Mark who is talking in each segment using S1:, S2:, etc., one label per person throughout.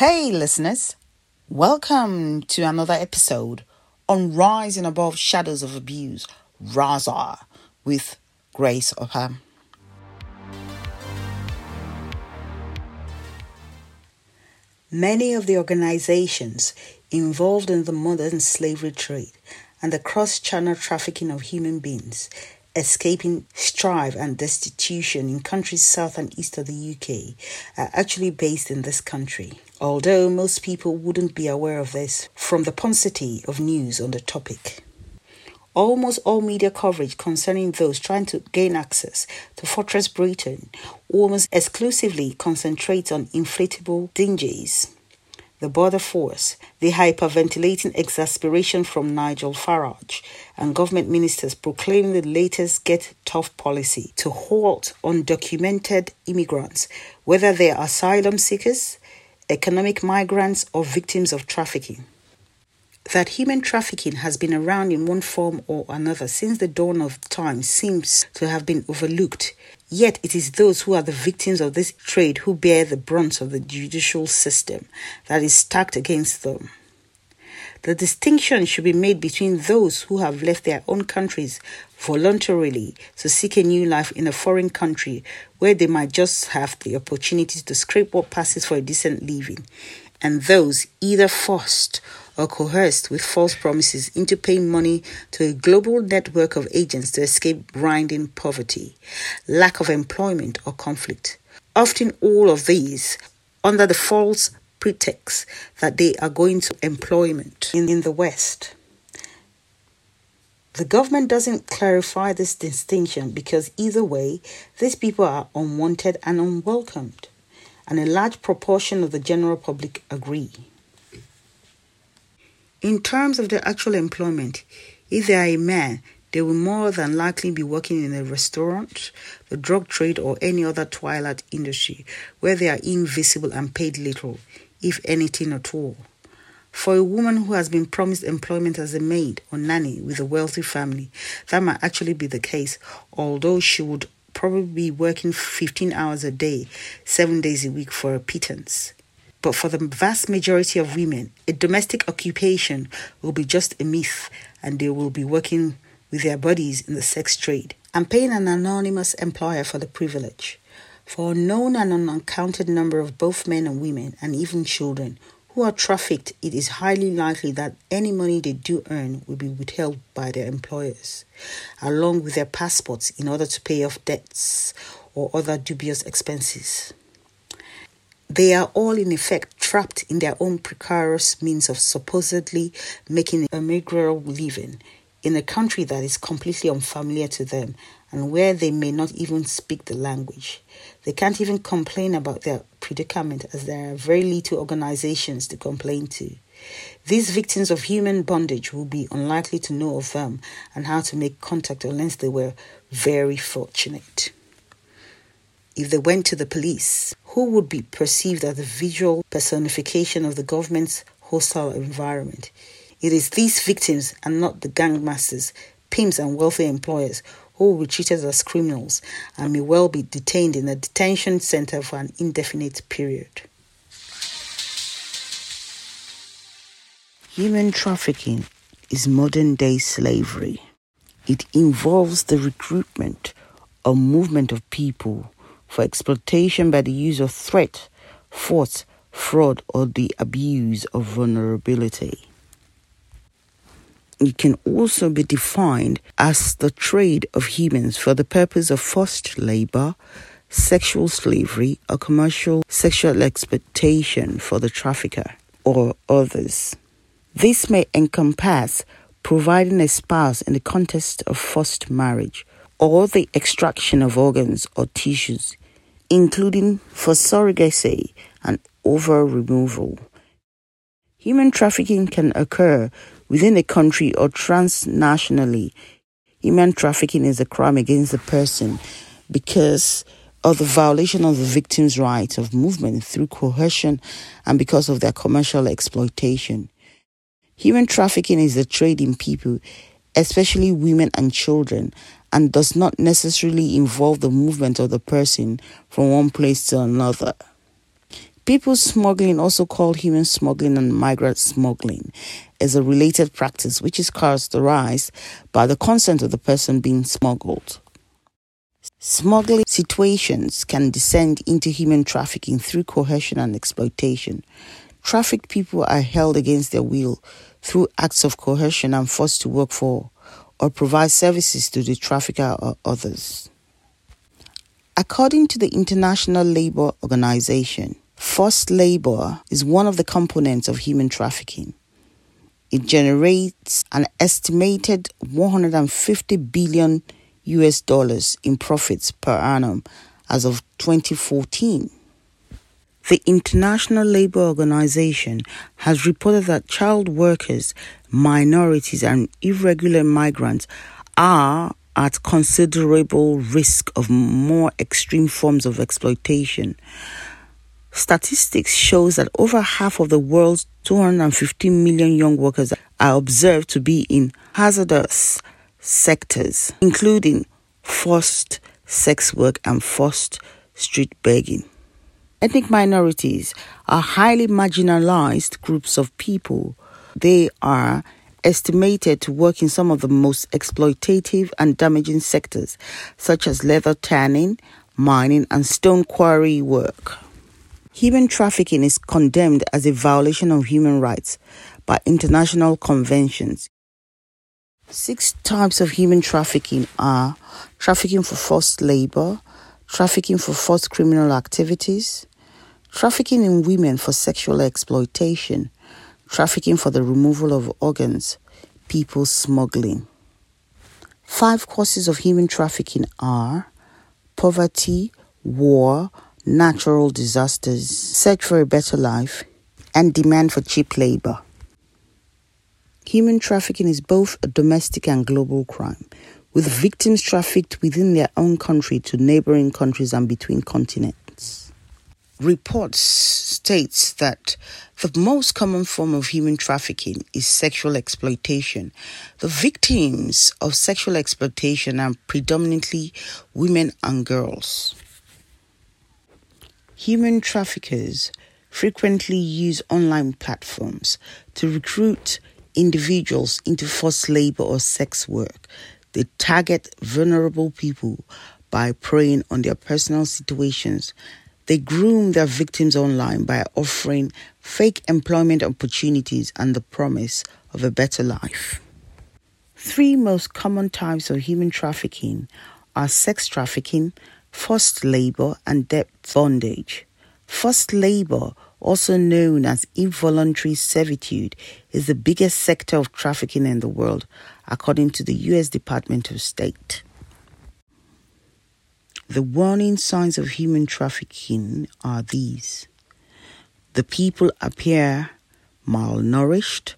S1: Hey, listeners, welcome to another episode on Rising Above Shadows of Abuse, Raza, with Grace Opham. Many of the organizations involved in the modern slavery trade and the cross channel trafficking of human beings escaping strife and destitution in countries south and east of the UK are actually based in this country. Although most people wouldn't be aware of this from the paucity of news on the topic. Almost all media coverage concerning those trying to gain access to Fortress Britain almost exclusively concentrates on inflatable dingies the border force, the hyperventilating exasperation from Nigel Farage, and government ministers proclaiming the latest get tough policy to halt undocumented immigrants, whether they are asylum seekers, economic migrants, or victims of trafficking that human trafficking has been around in one form or another since the dawn of time seems to have been overlooked. Yet it is those who are the victims of this trade who bear the brunt of the judicial system that is stacked against them. The distinction should be made between those who have left their own countries voluntarily to seek a new life in a foreign country where they might just have the opportunity to scrape what passes for a decent living, and those either forced or coerced with false promises into paying money to a global network of agents to escape grinding poverty, lack of employment, or conflict. Often, all of these under the false pretext that they are going to employment in, in the West. The government doesn't clarify this distinction because either way, these people are unwanted and unwelcomed, and a large proportion of the general public agree. In terms of their actual employment, if they are a man, they will more than likely be working in a restaurant, the drug trade, or any other twilight industry where they are invisible and paid little, if anything at all. For a woman who has been promised employment as a maid or nanny with a wealthy family, that might actually be the case, although she would probably be working 15 hours a day, seven days a week for a pittance. But for the vast majority of women, a domestic occupation will be just a myth and they will be working with their bodies in the sex trade and paying an anonymous employer for the privilege. For a known and an uncounted number of both men and women, and even children, who are trafficked, it is highly likely that any money they do earn will be withheld by their employers, along with their passports in order to pay off debts or other dubious expenses. They are all, in effect, trapped in their own precarious means of supposedly making a meager living in a country that is completely unfamiliar to them and where they may not even speak the language. They can't even complain about their predicament as there are very little organizations to complain to. These victims of human bondage will be unlikely to know of them and how to make contact unless they were very fortunate if they went to the police, who would be perceived as the visual personification of the government's hostile environment. It is these victims and not the gangmasters, pimps, and wealthy employers who will be treated as criminals and may well be detained in a detention center for an indefinite period. Human trafficking is modern day slavery. It involves the recruitment or movement of people for exploitation by the use of threat, force, fraud, or the abuse of vulnerability. It can also be defined as the trade of humans for the purpose of forced labor, sexual slavery, or commercial sexual exploitation for the trafficker or others. This may encompass providing a spouse in the context of forced marriage or the extraction of organs or tissues including for surrogacy and ova removal. Human trafficking can occur within a country or transnationally. Human trafficking is a crime against the person because of the violation of the victim's right of movement through coercion and because of their commercial exploitation. Human trafficking is a trade in people, especially women and children, and does not necessarily involve the movement of the person from one place to another. People smuggling, also called human smuggling and migrant smuggling, is a related practice which is characterized by the consent of the person being smuggled. Smuggling situations can descend into human trafficking through coercion and exploitation. Trafficked people are held against their will through acts of coercion and forced to work for or provide services to the trafficker or others. According to the International Labour Organization, forced labor is one of the components of human trafficking. It generates an estimated 150 billion US dollars in profits per annum as of 2014. The International Labour Organization has reported that child workers, minorities, and irregular migrants are at considerable risk of more extreme forms of exploitation. Statistics shows that over half of the world's 215 million young workers are observed to be in hazardous sectors, including forced sex work and forced street begging. Ethnic minorities are highly marginalized groups of people. They are estimated to work in some of the most exploitative and damaging sectors, such as leather tanning, mining, and stone quarry work. Human trafficking is condemned as a violation of human rights by international conventions. Six types of human trafficking are trafficking for forced labor, trafficking for forced criminal activities, trafficking in women for sexual exploitation, trafficking for the removal of organs, people smuggling. Five causes of human trafficking are poverty, war, natural disasters, search for a better life, and demand for cheap labor. Human trafficking is both a domestic and global crime, with victims trafficked within their own country to neighboring countries and between continents. Reports states that the most common form of human trafficking is sexual exploitation. The victims of sexual exploitation are predominantly women and girls. Human traffickers frequently use online platforms to recruit individuals into forced labor or sex work. They target vulnerable people by preying on their personal situations. They groom their victims online by offering fake employment opportunities and the promise of a better life. Three most common types of human trafficking are sex trafficking, forced labor, and debt bondage. Forced labor, also known as involuntary servitude, is the biggest sector of trafficking in the world, according to the U.S. Department of State. The warning signs of human trafficking are these the people appear malnourished,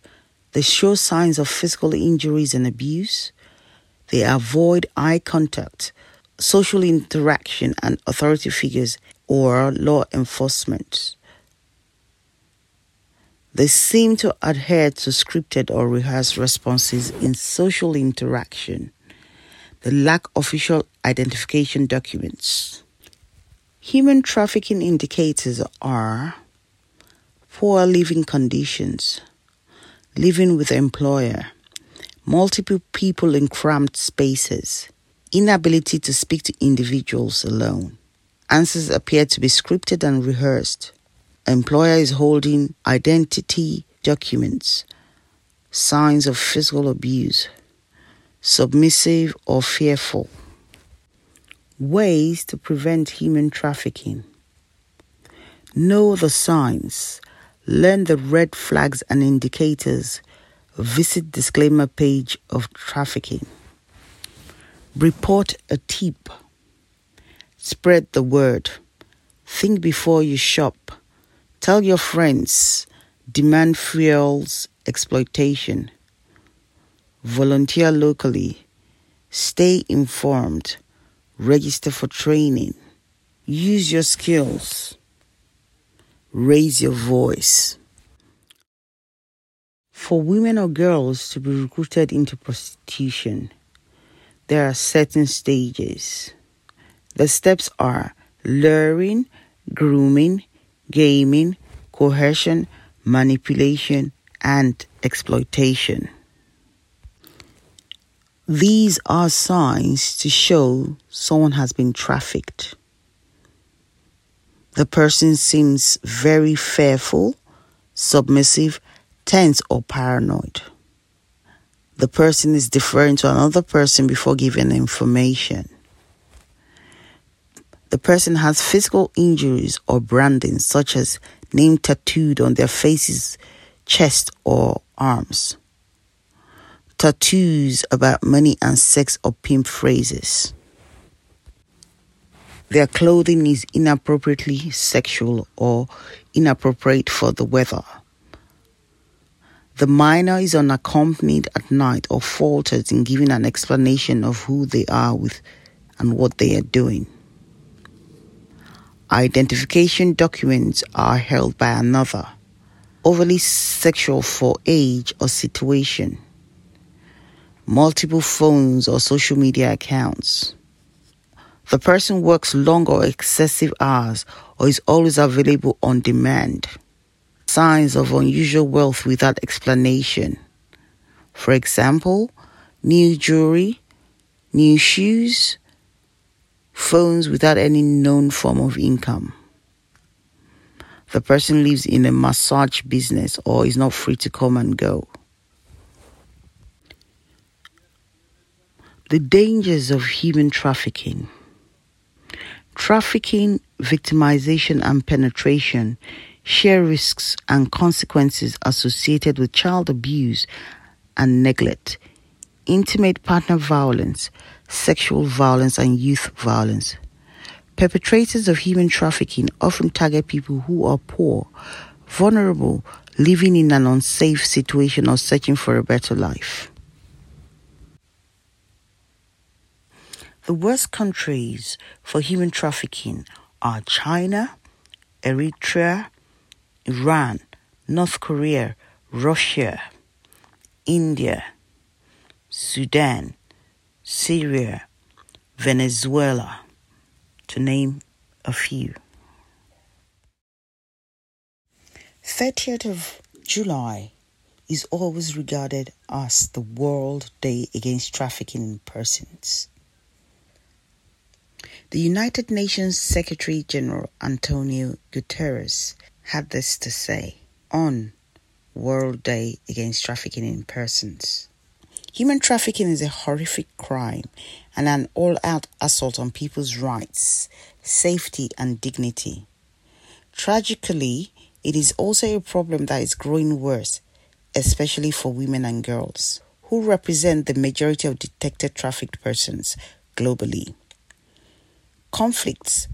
S1: they show signs of physical injuries and abuse, they avoid eye contact social interaction and authority figures or law enforcement. They seem to adhere to scripted or rehearsed responses in social interaction. They lack official identification documents. Human trafficking indicators are poor living conditions, living with employer, multiple people in cramped spaces, inability to speak to individuals alone. Answers appear to be scripted and rehearsed. Employer is holding identity documents, signs of physical abuse, submissive or fearful. Ways to prevent human trafficking. Know the signs. Learn the red flags and indicators. Visit disclaimer page of trafficking. Report a tip. Spread the word. Think before you shop. Tell your friends. Demand fuels exploitation. Volunteer locally. Stay informed. Register for training. Use your skills. Raise your voice. For women or girls to be recruited into prostitution, there are certain stages. The steps are luring, grooming, gaming, coercion, manipulation, and exploitation. These are signs to show someone has been trafficked. The person seems very fearful, submissive, tense, or paranoid. The person is deferring to another person before giving information. The person has physical injuries or branding, such as name tattooed on their faces, chest, or arms tattoos about money and sex or pimp phrases. Their clothing is inappropriately sexual or inappropriate for the weather. The minor is unaccompanied at night or falters in giving an explanation of who they are with and what they are doing. Identification documents are held by another, overly sexual for age or situation multiple phones or social media accounts. The person works long or excessive hours or is always available on demand. Signs of unusual wealth without explanation. For example, new jewelry, new shoes, phones without any known form of income. The person lives in a massage business or is not free to come and go. The dangers of human trafficking. Trafficking, victimization, and penetration share risks and consequences associated with child abuse and neglect, intimate partner violence, sexual violence, and youth violence. Perpetrators of human trafficking often target people who are poor, vulnerable, living in an unsafe situation, or searching for a better life. The worst countries for human trafficking are China, Eritrea, Iran, North Korea, Russia, India, Sudan, Syria, Venezuela, to name a few. 30th of July is always regarded as the World Day Against Trafficking in Persons. The United Nations Secretary General Antonio Guterres had this to say on World Day Against Trafficking in Persons. Human trafficking is a horrific crime and an all out assault on people's rights, safety, and dignity. Tragically, it is also a problem that is growing worse, especially for women and girls, who represent the majority of detected trafficked persons globally. Conflicts,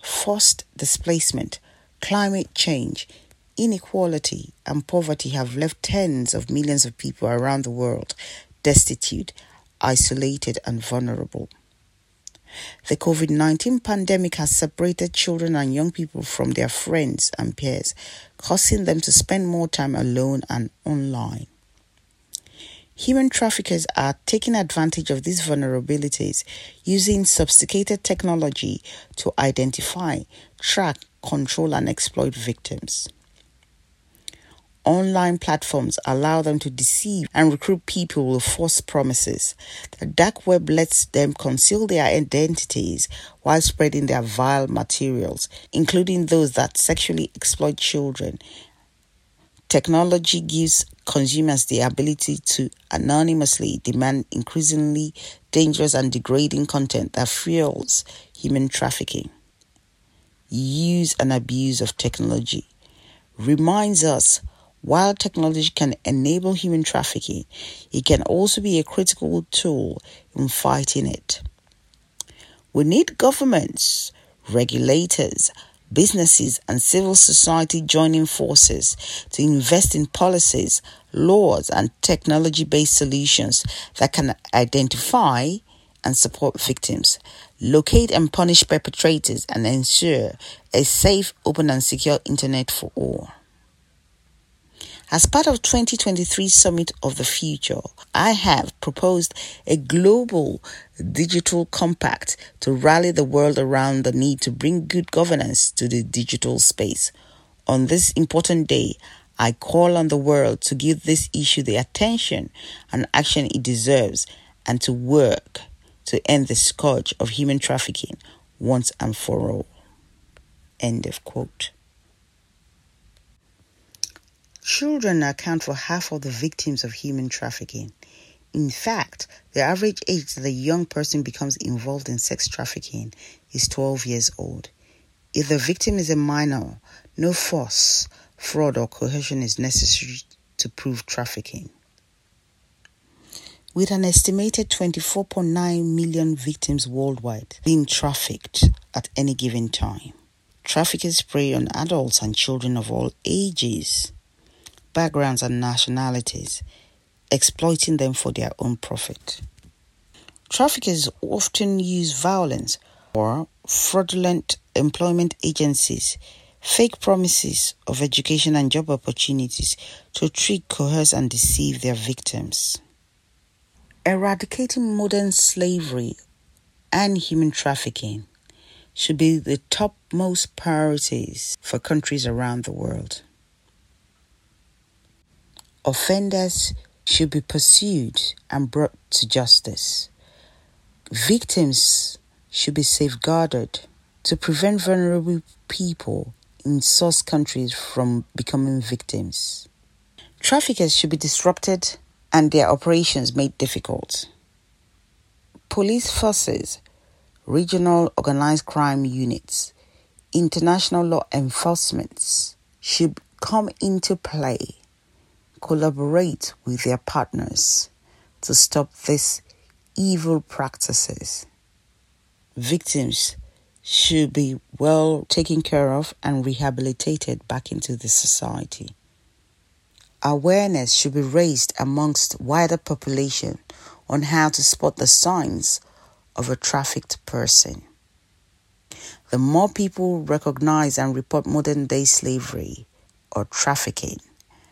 S1: forced displacement, climate change, inequality, and poverty have left tens of millions of people around the world destitute, isolated, and vulnerable. The COVID 19 pandemic has separated children and young people from their friends and peers, causing them to spend more time alone and online. Human traffickers are taking advantage of these vulnerabilities using sophisticated technology to identify, track, control, and exploit victims. Online platforms allow them to deceive and recruit people with false promises. The dark web lets them conceal their identities while spreading their vile materials, including those that sexually exploit children Technology gives consumers the ability to anonymously demand increasingly dangerous and degrading content that fuels human trafficking. Use and abuse of technology reminds us while technology can enable human trafficking, it can also be a critical tool in fighting it. We need governments, regulators, businesses, and civil society joining forces to invest in policies, laws, and technology based solutions that can identify and support victims, locate and punish perpetrators, and ensure a safe, open, and secure internet for all. As part of 2023 Summit of the Future, I have proposed a global digital compact to rally the world around the need to bring good governance to the digital space. On this important day, I call on the world to give this issue the attention and action it deserves and to work to end the scourge of human trafficking once and for all. End of quote. Children account for half of the victims of human trafficking. In fact, the average age that a young person becomes involved in sex trafficking is 12 years old. If the victim is a minor, no force, fraud, or coercion is necessary to prove trafficking. With an estimated 24.9 million victims worldwide being trafficked at any given time, traffickers prey on adults and children of all ages, backgrounds, and nationalities, exploiting them for their own profit. Traffickers often use violence or fraudulent employment agencies, fake promises of education and job opportunities to trick, coerce, and deceive their victims. Eradicating modern slavery and human trafficking should be the topmost priorities for countries around the world. Offenders should be pursued and brought to justice. Victims should be safeguarded to prevent vulnerable people in source countries from becoming victims. Traffickers should be disrupted and their operations made difficult. Police forces, regional organized crime units, international law enforcement should come into play, collaborate with their partners to stop these evil practices. Victims should be well taken care of and rehabilitated back into the society awareness should be raised amongst wider population on how to spot the signs of a trafficked person. The more people recognize and report modern day slavery or trafficking,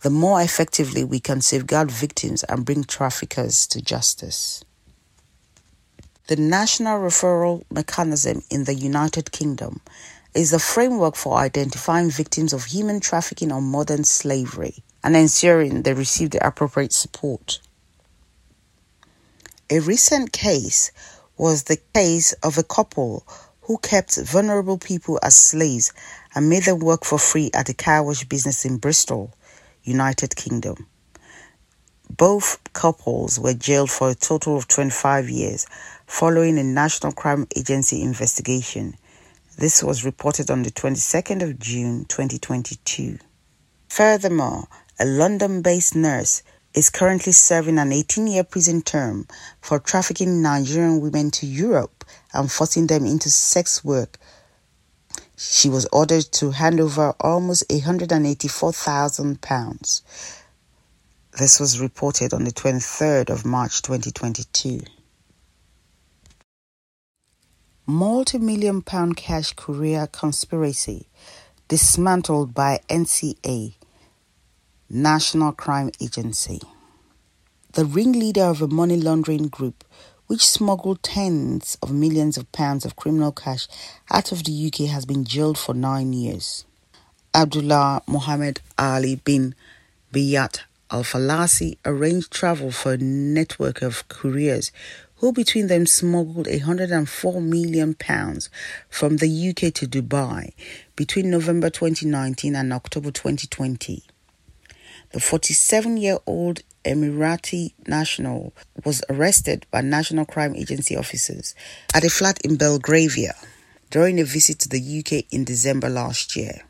S1: the more effectively we can safeguard victims and bring traffickers to justice. The National Referral Mechanism in the United Kingdom is a framework for identifying victims of human trafficking or modern slavery and ensuring they receive the appropriate support. A recent case was the case of a couple who kept vulnerable people as slaves and made them work for free at a car wash business in Bristol, United Kingdom. Both couples were jailed for a total of 25 years following a National Crime Agency investigation. This was reported on the 22nd of June 2022. Furthermore, a London based nurse, is currently serving an 18 year prison term for trafficking Nigerian women to Europe and forcing them into sex work. She was ordered to hand over almost £184,000. This was reported on the 23rd of March 2022. Multi million pound cash courier conspiracy dismantled by NCA National Crime Agency. The ringleader of a money laundering group which smuggled tens of millions of pounds of criminal cash out of the UK has been jailed for nine years. Abdullah Mohammed Ali bin Biyat Al Falasi arranged travel for a network of couriers who between them smuggled 104 million pounds from the UK to Dubai between November 2019 and October 2020. The 47 year old Emirati national was arrested by National Crime Agency officers at a flat in Belgravia during a visit to the UK in December last year.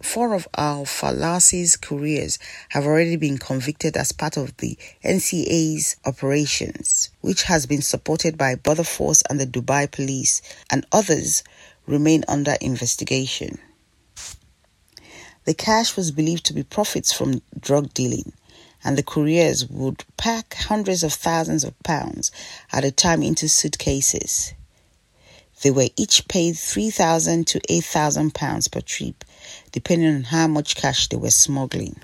S1: Four of Al Falasi's couriers have already been convicted as part of the NCA's operations, which has been supported by Border Force and the Dubai police, and others remain under investigation. The cash was believed to be profits from drug dealing, and the couriers would pack hundreds of thousands of pounds at a time into suitcases. They were each paid 3,000 to 8,000 pounds per trip, depending on how much cash they were smuggling.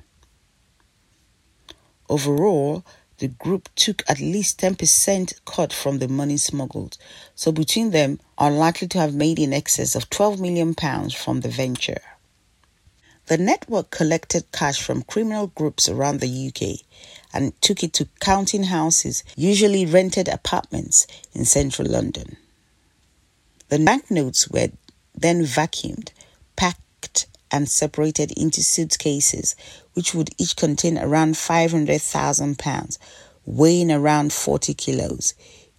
S1: Overall, the group took at least 10% cut from the money smuggled, so between them are likely to have made in excess of 12 million pounds from the venture. The network collected cash from criminal groups around the UK and took it to counting houses, usually rented apartments in central London. The banknotes were then vacuumed, packed, and separated into suitcases, which would each contain around £500,000, weighing around 40 kilos.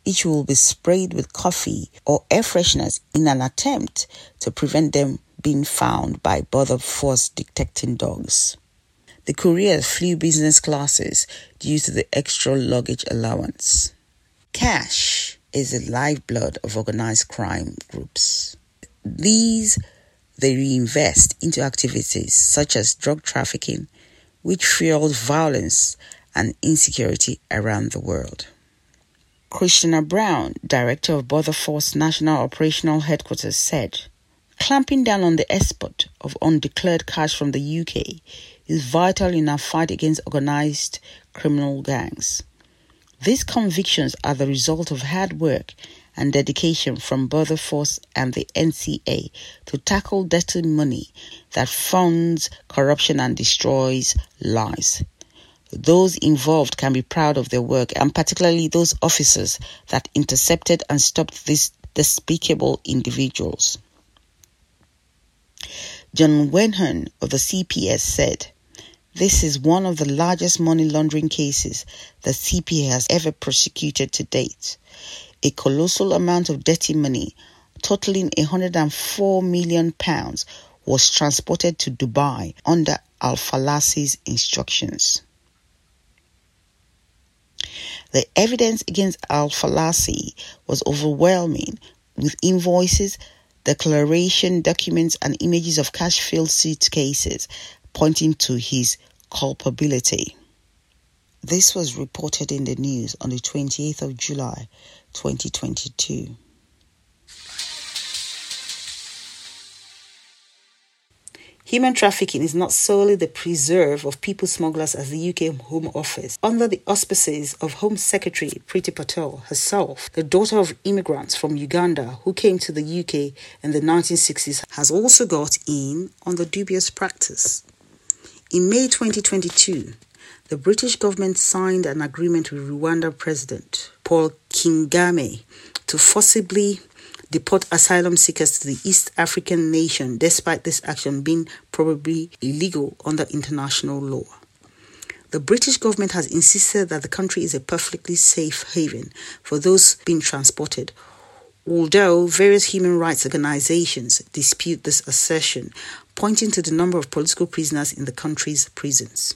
S1: Each will be sprayed with coffee or air fresheners in an attempt to prevent them being found by border force detecting dogs. The couriers flew business classes due to the extra luggage allowance. Cash is the lifeblood of organized crime groups. These they reinvest into activities such as drug trafficking, which fuels violence and insecurity around the world. Christina Brown, director of Border Force National Operational Headquarters, said Clamping down on the export of undeclared cash from the UK is vital in our fight against organized criminal gangs. These convictions are the result of hard work and dedication from Border Force and the NCA to tackle dirty money that funds corruption and destroys lives. Those involved can be proud of their work, and particularly those officers that intercepted and stopped these despicable individuals. John Wenham of the CPS said, This is one of the largest money laundering cases the CPA has ever prosecuted to date. A colossal amount of dirty money, totaling 104 million pounds, was transported to Dubai under Al Falasi's instructions. The evidence against Al Falasi was overwhelming, with invoices declaration documents, and images of cash filled suitcases pointing to his culpability. This was reported in the news on the 28th of July 2022. Human trafficking is not solely the preserve of people smugglers as the UK Home Office, under the auspices of Home Secretary Priti Patel herself, the daughter of immigrants from Uganda who came to the UK in the 1960s, has also got in on the dubious practice. In May 2022, the British government signed an agreement with Rwanda President Paul Kagame to forcibly deport asylum seekers to the East African nation, despite this action being probably illegal under international law. The British government has insisted that the country is a perfectly safe haven for those being transported, although various human rights organizations dispute this assertion, pointing to the number of political prisoners in the country's prisons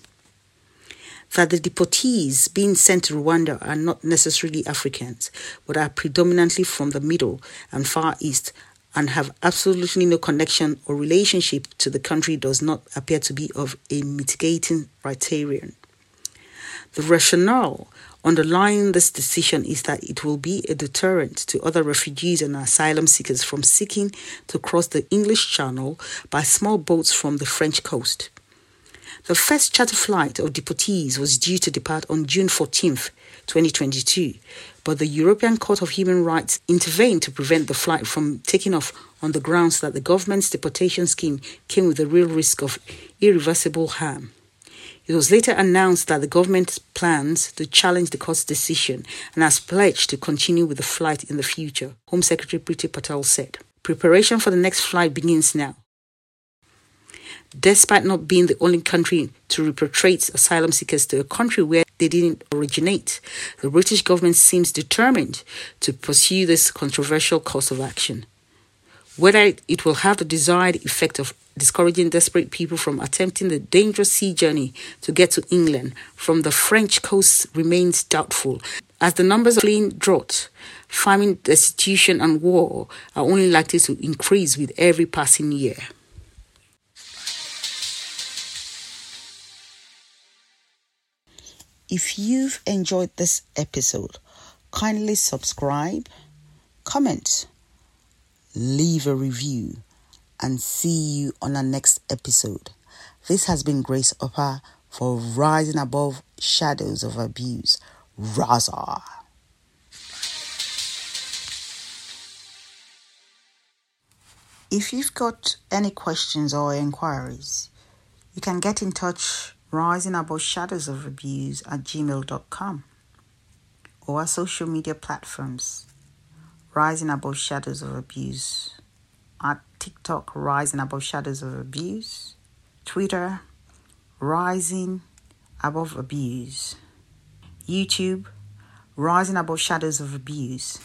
S1: that the deportees being sent to Rwanda are not necessarily Africans, but are predominantly from the Middle and Far East and have absolutely no connection or relationship to the country does not appear to be of a mitigating criterion. The rationale underlying this decision is that it will be a deterrent to other refugees and asylum seekers from seeking to cross the English Channel by small boats from the French coast. The first charter flight of deportees was due to depart on June 14, 2022, but the European Court of Human Rights intervened to prevent the flight from taking off on the grounds that the government's deportation scheme came with a real risk of irreversible harm. It was later announced that the government plans to challenge the court's decision and has pledged to continue with the flight in the future, Home Secretary Priti Patel said. Preparation for the next flight begins now. Despite not being the only country to repatriate asylum seekers to a country where they didn't originate, the British government seems determined to pursue this controversial course of action. Whether it will have the desired effect of discouraging desperate people from attempting the dangerous sea journey to get to England from the French coast remains doubtful, as the numbers of fleeing drought, famine, destitution, and war are only likely to increase with every passing year. If you've enjoyed this episode, kindly subscribe, comment, leave a review, and see you on our next episode. This has been Grace Upper for Rising Above Shadows of Abuse. Raza. If you've got any questions or inquiries, You can get in touch rising above shadows of abuse at gmail.com or our social media platforms. Rising above shadows of abuse at TikTok rising above shadows of abuse, Twitter rising above abuse, YouTube rising above shadows of abuse